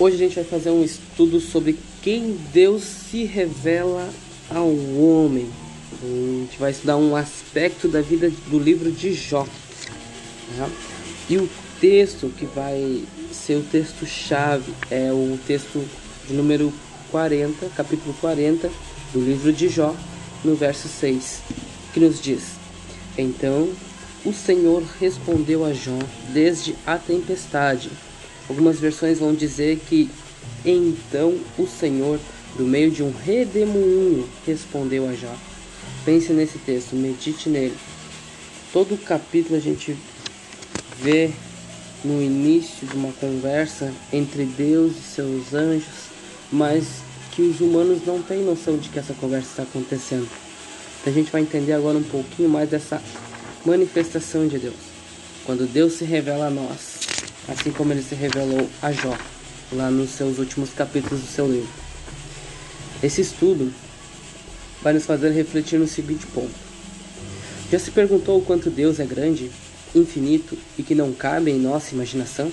Hoje a gente vai fazer um estudo sobre quem Deus se revela ao homem. A gente vai estudar um aspecto da vida do livro de Jó. Tá? E o texto que vai ser o texto-chave é o texto de número 40, capítulo 40 do livro de Jó, no verso 6, que nos diz: Então o Senhor respondeu a Jó desde a tempestade Algumas versões vão dizer que então o Senhor, do meio de um redemoinho, respondeu a Jó. Pense nesse texto, medite nele. Todo o capítulo a gente vê no início de uma conversa entre Deus e seus anjos, mas que os humanos não têm noção de que essa conversa está acontecendo. A gente vai entender agora um pouquinho mais dessa manifestação de Deus. Quando Deus se revela a nós, assim como ele se revelou a Jó, lá nos seus últimos capítulos do seu livro. Esse estudo vai nos fazer refletir no seguinte ponto. Já se perguntou o quanto Deus é grande, infinito e que não cabe em nossa imaginação?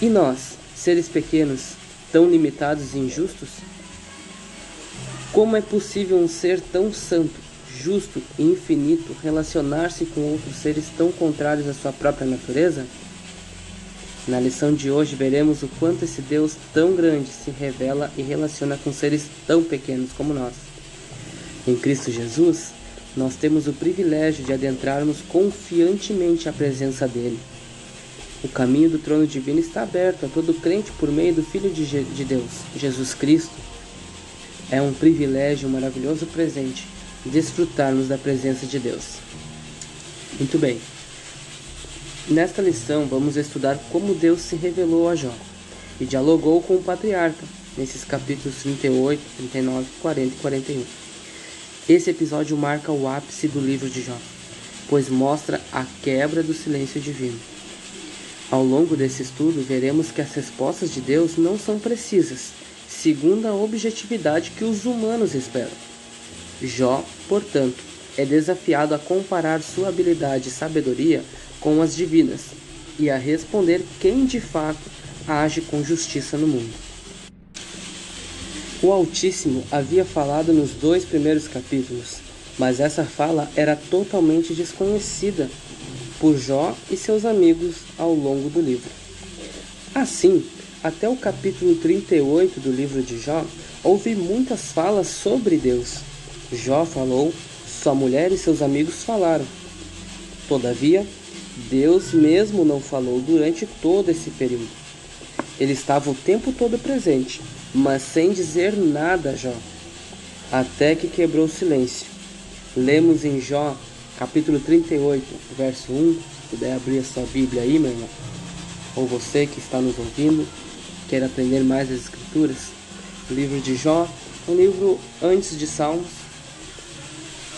E nós, seres pequenos, tão limitados e injustos? Como é possível um ser tão santo, justo e infinito relacionar-se com outros seres tão contrários à sua própria natureza? Na lição de hoje veremos o quanto esse Deus tão grande se revela e relaciona com seres tão pequenos como nós. Em Cristo Jesus, nós temos o privilégio de adentrarmos confiantemente à presença dele. O caminho do trono divino está aberto a todo crente por meio do Filho de Deus, Jesus Cristo. É um privilégio, um maravilhoso presente desfrutarmos da presença de Deus. Muito bem. Nesta lição, vamos estudar como Deus se revelou a Jó e dialogou com o patriarca, nesses capítulos 38, 39, 40 e 41. Esse episódio marca o ápice do livro de Jó, pois mostra a quebra do silêncio divino. Ao longo desse estudo, veremos que as respostas de Deus não são precisas, segundo a objetividade que os humanos esperam. Jó, portanto, é desafiado a comparar sua habilidade e sabedoria com as divinas e a responder quem de fato age com justiça no mundo. O Altíssimo havia falado nos dois primeiros capítulos, mas essa fala era totalmente desconhecida por Jó e seus amigos ao longo do livro. Assim, até o capítulo 38 do livro de Jó, houve muitas falas sobre Deus. Jó falou, sua mulher e seus amigos falaram. Todavia, Deus mesmo não falou durante todo esse período. Ele estava o tempo todo presente, mas sem dizer nada a Jó, até que quebrou o silêncio. Lemos em Jó, capítulo 38, verso 1. Se puder abrir a sua Bíblia aí, meu irmão, ou você que está nos ouvindo, quer aprender mais das Escrituras. O livro de Jó um livro antes de Salmos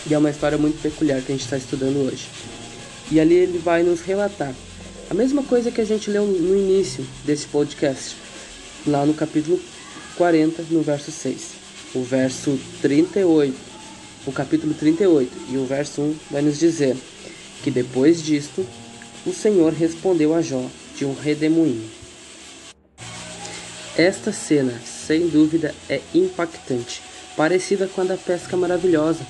e é uma história muito peculiar que a gente está estudando hoje. E ali ele vai nos relatar a mesma coisa que a gente leu no início desse podcast, lá no capítulo 40, no verso 6. O verso 38, o capítulo 38 e o verso 1 vai nos dizer que depois disto, o Senhor respondeu a Jó de um redemoinho. Esta cena, sem dúvida, é impactante, parecida com a da pesca maravilhosa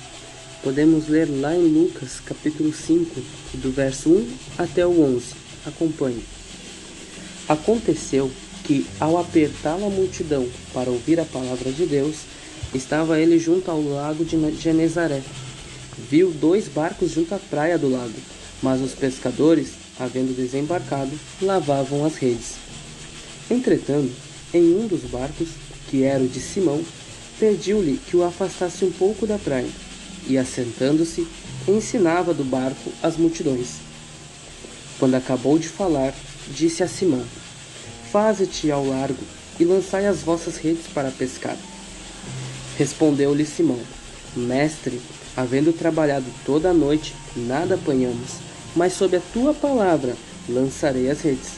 Podemos ler lá em Lucas, capítulo 5, do verso 1 até o 11. Acompanhe. Aconteceu que, ao apertá-lo a multidão para ouvir a palavra de Deus, estava ele junto ao lago de Genezaré. Viu dois barcos junto à praia do lago, mas os pescadores, havendo desembarcado, lavavam as redes. Entretanto, em um dos barcos, que era o de Simão, pediu-lhe que o afastasse um pouco da praia e, assentando-se, ensinava do barco as multidões. Quando acabou de falar, disse a Simão: Faze-te ao largo e lançai as vossas redes para pescar. Respondeu-lhe Simão: Mestre, havendo trabalhado toda a noite, nada apanhamos, mas sob a tua palavra lançarei as redes.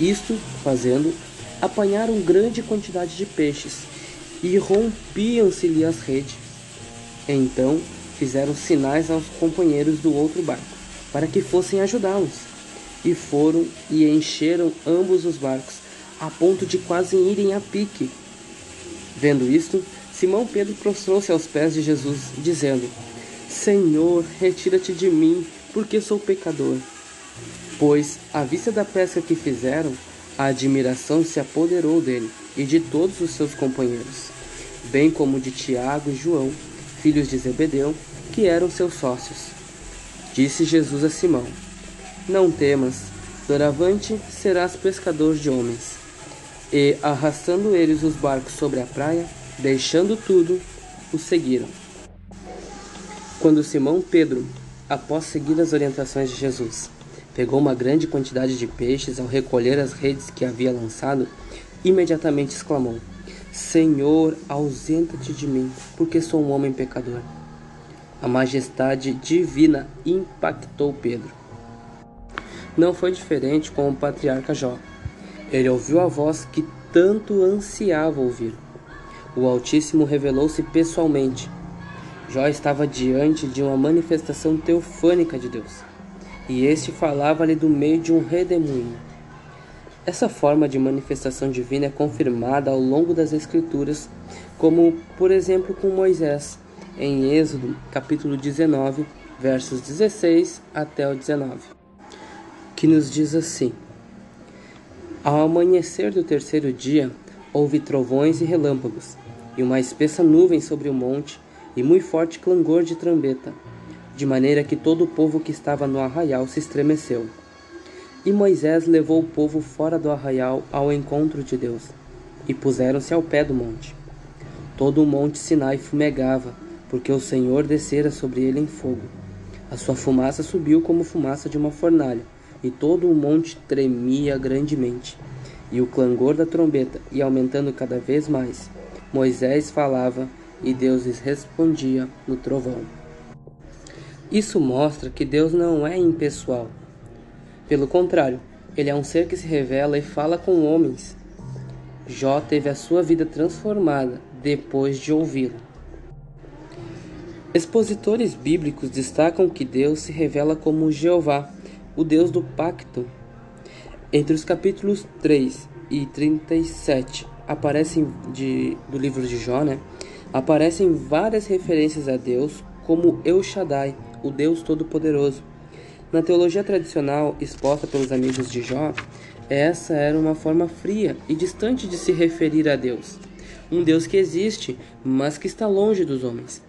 Isto, fazendo, apanharam grande quantidade de peixes, e rompiam-se-lhe as redes. Então fizeram sinais aos companheiros do outro barco, para que fossem ajudá-los. E foram e encheram ambos os barcos, a ponto de quase irem a pique. Vendo isto, Simão Pedro prostrou-se aos pés de Jesus, dizendo: Senhor, retira-te de mim, porque sou pecador. Pois, à vista da pesca que fizeram, a admiração se apoderou dele e de todos os seus companheiros, bem como de Tiago e João, filhos de Zebedeu, que eram seus sócios. Disse Jesus a Simão: Não temas, doravante serás pescador de homens. E, arrastando eles os barcos sobre a praia, deixando tudo, o seguiram. Quando Simão Pedro, após seguir as orientações de Jesus, pegou uma grande quantidade de peixes ao recolher as redes que havia lançado, imediatamente exclamou: Senhor, ausenta-te de mim, porque sou um homem pecador. A majestade divina impactou Pedro. Não foi diferente com o patriarca Jó. Ele ouviu a voz que tanto ansiava ouvir. O Altíssimo revelou-se pessoalmente. Jó estava diante de uma manifestação teofânica de Deus, e este falava-lhe do meio de um redemoinho. Essa forma de manifestação divina é confirmada ao longo das Escrituras, como, por exemplo, com Moisés, em Êxodo, capítulo 19, versos 16 até o 19, que nos diz assim: Ao amanhecer do terceiro dia, houve trovões e relâmpagos, e uma espessa nuvem sobre o monte, e muito forte clangor de trombeta, de maneira que todo o povo que estava no arraial se estremeceu. E Moisés levou o povo fora do arraial ao encontro de Deus, e puseram-se ao pé do monte. Todo o monte Sinai fumegava, porque o Senhor descera sobre ele em fogo. A sua fumaça subiu como fumaça de uma fornalha, e todo o monte tremia grandemente. E o clangor da trombeta ia aumentando cada vez mais. Moisés falava, e Deus lhes respondia no trovão. Isso mostra que Deus não é impessoal pelo contrário, ele é um ser que se revela e fala com homens. Jó teve a sua vida transformada depois de ouvi-lo. Expositores bíblicos destacam que Deus se revela como Jeová, o Deus do pacto. Entre os capítulos 3 e 37 aparecem de, do livro de Jó, né, aparecem várias referências a Deus como El Shaddai, o Deus Todo-Poderoso na teologia tradicional exposta pelos amigos de Jó, essa era uma forma fria e distante de se referir a Deus. Um Deus que existe, mas que está longe dos homens.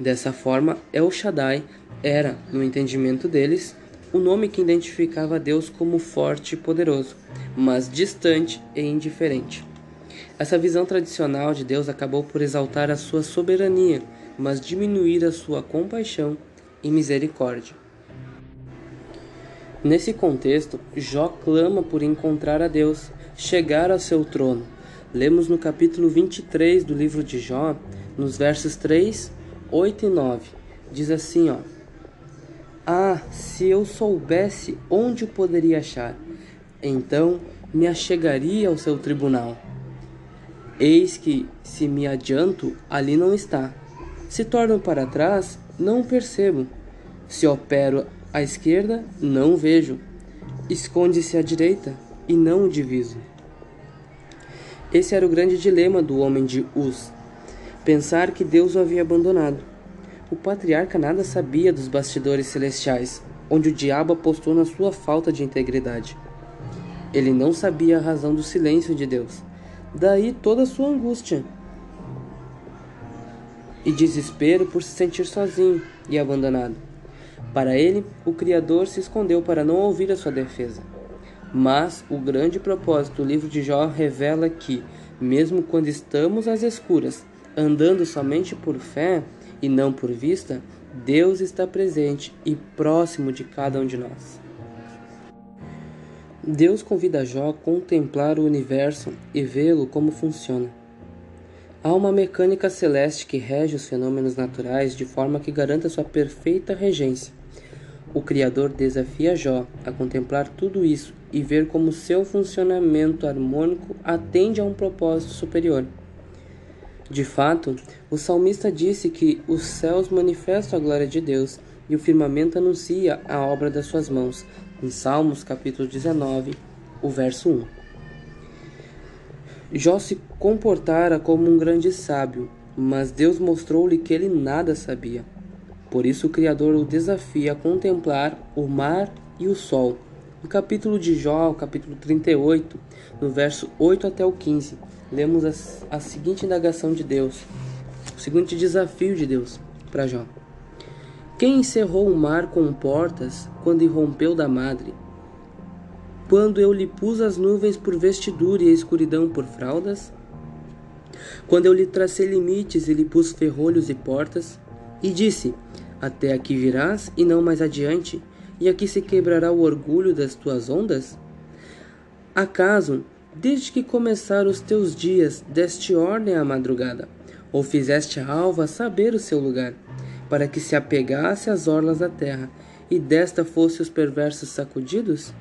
Dessa forma, El Shaddai era, no entendimento deles, o nome que identificava Deus como forte e poderoso, mas distante e indiferente. Essa visão tradicional de Deus acabou por exaltar a sua soberania, mas diminuir a sua compaixão e misericórdia. Nesse contexto, Jó clama por encontrar a Deus, chegar ao seu trono. Lemos no capítulo 23 do livro de Jó, nos versos 3, 8 e 9. Diz assim, ó: Ah, se eu soubesse onde o poderia achar, então me achegaria ao seu tribunal. Eis que, se me adianto, ali não está. Se torno para trás, não percebo. Se opero à esquerda, não vejo. Esconde-se à direita, e não o diviso. Esse era o grande dilema do homem de Uz. Pensar que Deus o havia abandonado. O patriarca nada sabia dos bastidores celestiais, onde o diabo apostou na sua falta de integridade. Ele não sabia a razão do silêncio de Deus. Daí toda a sua angústia e desespero por se sentir sozinho e abandonado. Para ele, o Criador se escondeu para não ouvir a sua defesa. Mas o grande propósito do livro de Jó revela que, mesmo quando estamos às escuras, andando somente por fé e não por vista, Deus está presente e próximo de cada um de nós. Deus convida Jó a contemplar o universo e vê-lo como funciona. Há uma mecânica celeste que rege os fenômenos naturais de forma que garanta sua perfeita regência. O Criador desafia Jó a contemplar tudo isso e ver como seu funcionamento harmônico atende a um propósito superior. De fato, o salmista disse que os céus manifestam a glória de Deus e o firmamento anuncia a obra das suas mãos, em Salmos capítulo 19, o verso 1. Jó se comportara como um grande sábio, mas Deus mostrou-lhe que ele nada sabia. Por isso o Criador o desafia a contemplar o mar e o sol. No capítulo de Jó, capítulo 38, no verso 8 até o 15, lemos a, a seguinte indagação de Deus, o seguinte desafio de Deus para Jó. Quem encerrou o mar com portas quando irrompeu da madre? Quando eu lhe pus as nuvens por vestidura e a escuridão por fraldas? Quando eu lhe tracei limites e lhe pus ferrolhos e portas? E disse: Até aqui virás e não mais adiante, e aqui se quebrará o orgulho das tuas ondas? Acaso, desde que começaram os teus dias, deste ordem à madrugada, ou fizeste a alva saber o seu lugar? para que se apegasse às orlas da terra, e desta fosse os perversos sacudidos?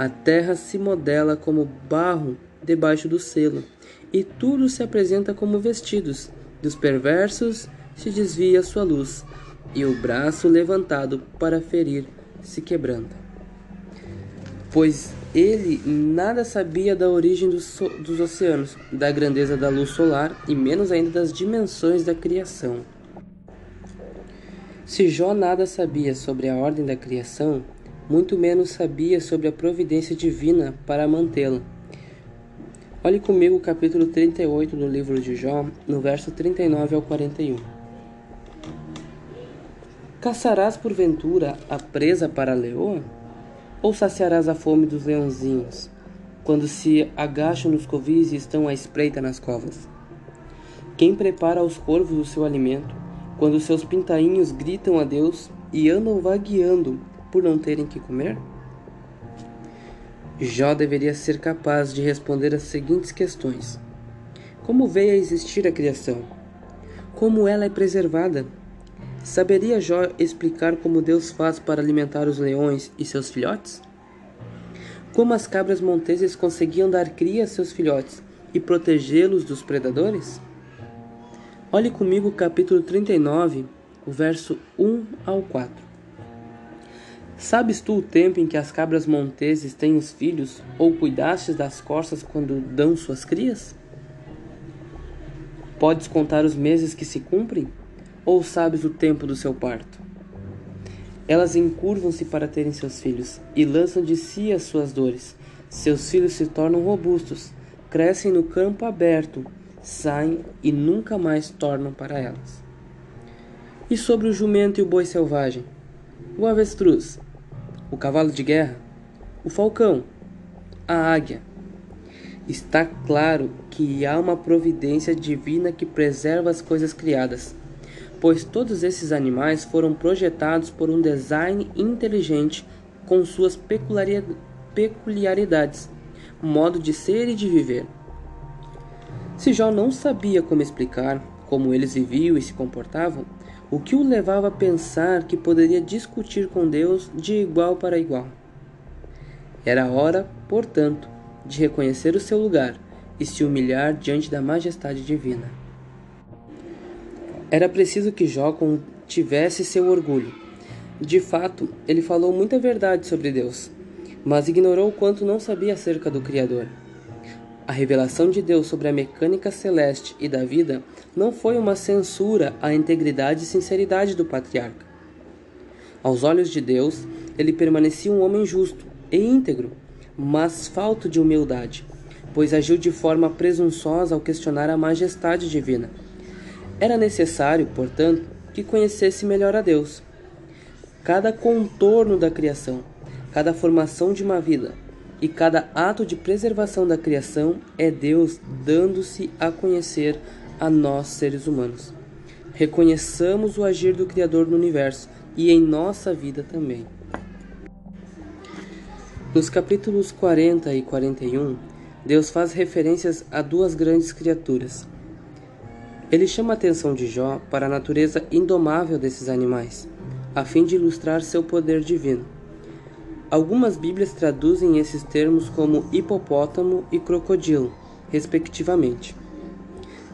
A terra se modela como barro debaixo do selo, e tudo se apresenta como vestidos. Dos perversos se desvia sua luz, e o braço levantado para ferir se quebranta. Pois ele nada sabia da origem dos, dos oceanos, da grandeza da luz solar e menos ainda das dimensões da criação. Se Jó nada sabia sobre a ordem da criação, muito menos sabia sobre a providência divina para mantê-la. Olhe comigo o capítulo 38 do livro de Jó, no verso 39 ao 41. Caçarás porventura a presa para a leoa? Ou saciarás a fome dos leãozinhos, quando se agacham nos covis e estão à espreita nas covas? Quem prepara aos corvos o seu alimento, quando seus pintainhos gritam a Deus e andam vagueando por não terem que comer? Jó deveria ser capaz de responder as seguintes questões: Como veio a existir a criação? Como ela é preservada? Saberia Jó explicar como Deus faz para alimentar os leões e seus filhotes? Como as cabras monteses conseguiam dar cria a seus filhotes e protegê-los dos predadores? Olhe comigo o capítulo 39, o verso 1 ao 4. Sabes tu o tempo em que as cabras monteses têm os filhos, ou cuidastes das corças quando dão suas crias? Podes contar os meses que se cumprem, ou sabes o tempo do seu parto? Elas encurvam-se para terem seus filhos, e lançam de si as suas dores. Seus filhos se tornam robustos, crescem no campo aberto, saem e nunca mais tornam para elas. E sobre o jumento e o boi selvagem? O avestruz, o cavalo de guerra, o falcão, a águia. Está claro que há uma providência divina que preserva as coisas criadas, pois todos esses animais foram projetados por um design inteligente com suas peculiaridades, modo de ser e de viver. Se Jó não sabia como explicar como eles viviam e se comportavam, o que o levava a pensar que poderia discutir com Deus de igual para igual? Era hora, portanto, de reconhecer o seu lugar e se humilhar diante da majestade divina. Era preciso que Jó tivesse seu orgulho. De fato, ele falou muita verdade sobre Deus, mas ignorou o quanto não sabia acerca do Criador. A revelação de Deus sobre a mecânica celeste e da vida não foi uma censura à integridade e sinceridade do patriarca. Aos olhos de Deus, ele permanecia um homem justo e íntegro, mas falto de humildade, pois agiu de forma presunçosa ao questionar a majestade divina. Era necessário, portanto, que conhecesse melhor a Deus. Cada contorno da criação, cada formação de uma vida, e cada ato de preservação da criação é Deus dando-se a conhecer a nós seres humanos. Reconheçamos o agir do Criador no universo e em nossa vida também. Nos capítulos 40 e 41, Deus faz referências a duas grandes criaturas. Ele chama a atenção de Jó para a natureza indomável desses animais, a fim de ilustrar seu poder divino. Algumas Bíblias traduzem esses termos como hipopótamo e crocodilo, respectivamente.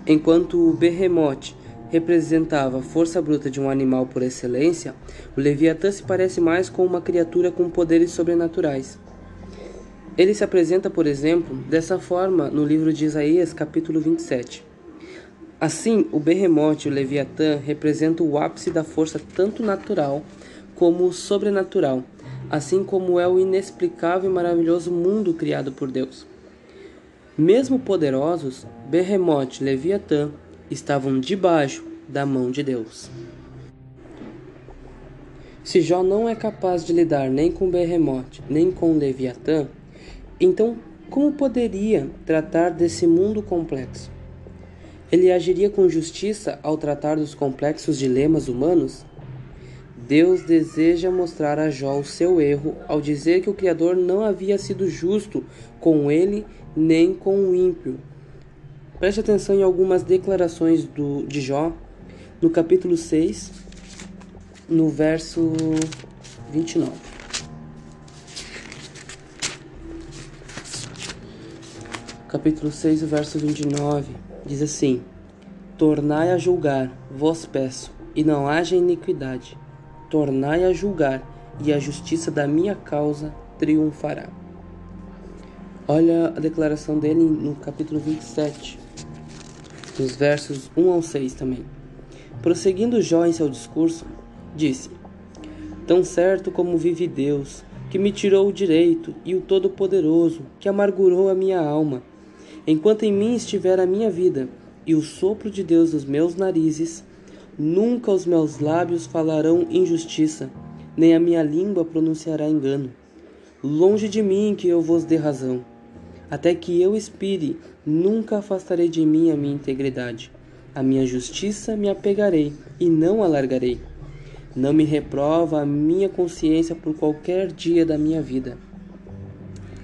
Enquanto o Behemoth representava a força bruta de um animal por excelência, o Leviatã se parece mais com uma criatura com poderes sobrenaturais. Ele se apresenta, por exemplo, dessa forma no livro de Isaías, capítulo 27. Assim, o Behemoth e o Leviatã representam o ápice da força tanto natural como sobrenatural, assim como é o inexplicável e maravilhoso mundo criado por Deus. Mesmo poderosos, Behemoth e Leviatã estavam debaixo da mão de Deus. Se Jó não é capaz de lidar nem com Behemoth, nem com Leviatã, então como poderia tratar desse mundo complexo? Ele agiria com justiça ao tratar dos complexos dilemas humanos? Deus deseja mostrar a Jó o seu erro ao dizer que o Criador não havia sido justo com ele nem com o ímpio. Preste atenção em algumas declarações do, de Jó no capítulo 6, no verso 29. Capítulo 6, verso 29 diz assim: Tornai a julgar, vos peço, e não haja iniquidade tornai a julgar, e a justiça da minha causa triunfará. Olha a declaração dele no capítulo 27, nos versos 1 ao 6 também. Prosseguindo Jó em seu discurso, disse: Tão certo como vive Deus, que me tirou o direito, e o Todo-Poderoso, que amargurou a minha alma, enquanto em mim estiver a minha vida, e o sopro de Deus nos meus narizes, Nunca os meus lábios falarão injustiça, nem a minha língua pronunciará engano. Longe de mim que eu vos dê razão. Até que eu expire, nunca afastarei de mim a minha integridade. A minha justiça me apegarei e não alargarei. Não me reprova a minha consciência por qualquer dia da minha vida.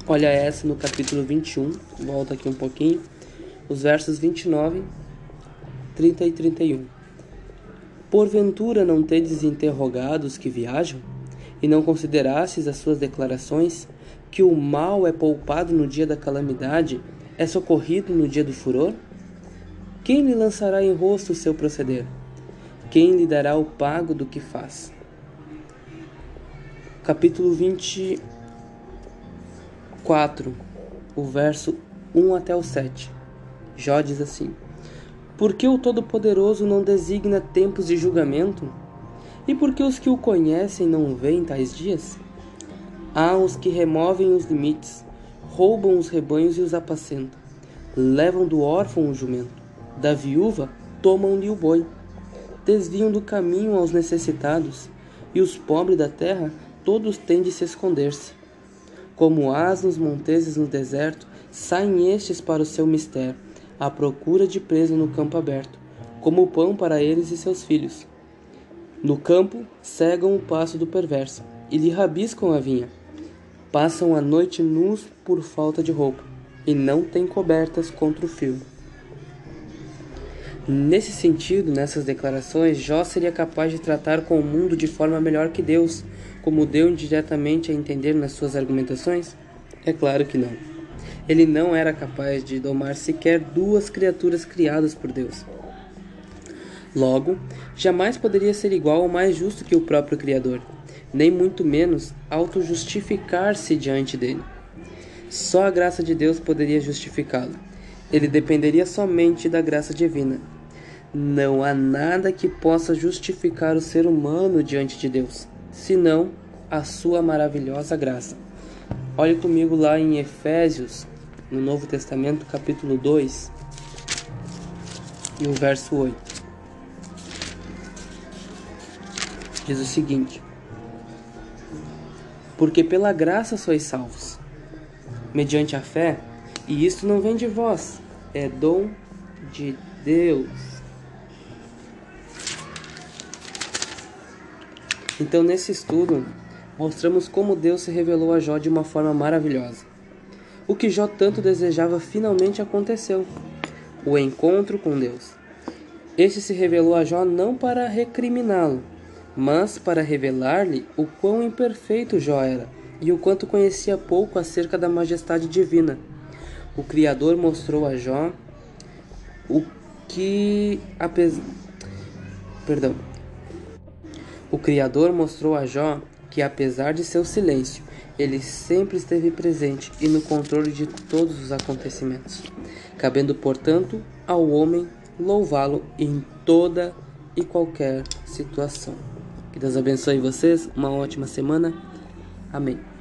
Olha essa no capítulo 21, volta aqui um pouquinho, os versos 29, 30 e 31. Porventura não tedes interrogados que viajam? E não considerastes as suas declarações, que o mal é poupado no dia da calamidade, é socorrido no dia do furor? Quem lhe lançará em rosto o seu proceder? Quem lhe dará o pago do que faz? Capítulo 24, o verso 1 até o 7. Jó diz assim: por que o Todo-Poderoso não designa tempos de julgamento? E por que os que o conhecem não veem tais dias? Há os que removem os limites, roubam os rebanhos e os apacentam, levam do órfão o jumento, da viúva tomam-lhe o boi, desviam do caminho aos necessitados, e os pobres da terra todos têm de se esconder-se. Como asnos monteses no deserto, saem estes para o seu mistério à procura de presa no campo aberto, como pão para eles e seus filhos. No campo, cegam o passo do perverso e lhe rabiscam a vinha. Passam a noite nus por falta de roupa e não têm cobertas contra o frio. Nesse sentido, nessas declarações, Jó seria capaz de tratar com o mundo de forma melhor que Deus, como deu indiretamente a entender nas suas argumentações? É claro que não. Ele não era capaz de domar sequer duas criaturas criadas por Deus. Logo, jamais poderia ser igual ou mais justo que o próprio Criador, nem muito menos auto-justificar-se diante dele. Só a graça de Deus poderia justificá-lo. Ele dependeria somente da graça divina. Não há nada que possa justificar o ser humano diante de Deus, senão a sua maravilhosa graça. Olhe comigo lá em Efésios, no Novo Testamento, capítulo 2, e o verso 8. Diz o seguinte: Porque pela graça sois salvos, mediante a fé, e isto não vem de vós, é dom de Deus. Então, nesse estudo, mostramos como Deus se revelou a Jó de uma forma maravilhosa. O que Jó tanto desejava finalmente aconteceu: o encontro com Deus. Este se revelou a Jó não para recriminá-lo, mas para revelar-lhe o quão imperfeito Jó era e o quanto conhecia pouco acerca da majestade divina. O Criador mostrou a Jó o que apesar perdão o Criador mostrou a Jó que apesar de seu silêncio, ele sempre esteve presente e no controle de todos os acontecimentos, cabendo, portanto, ao homem louvá-lo em toda e qualquer situação. Que Deus abençoe vocês, uma ótima semana. Amém.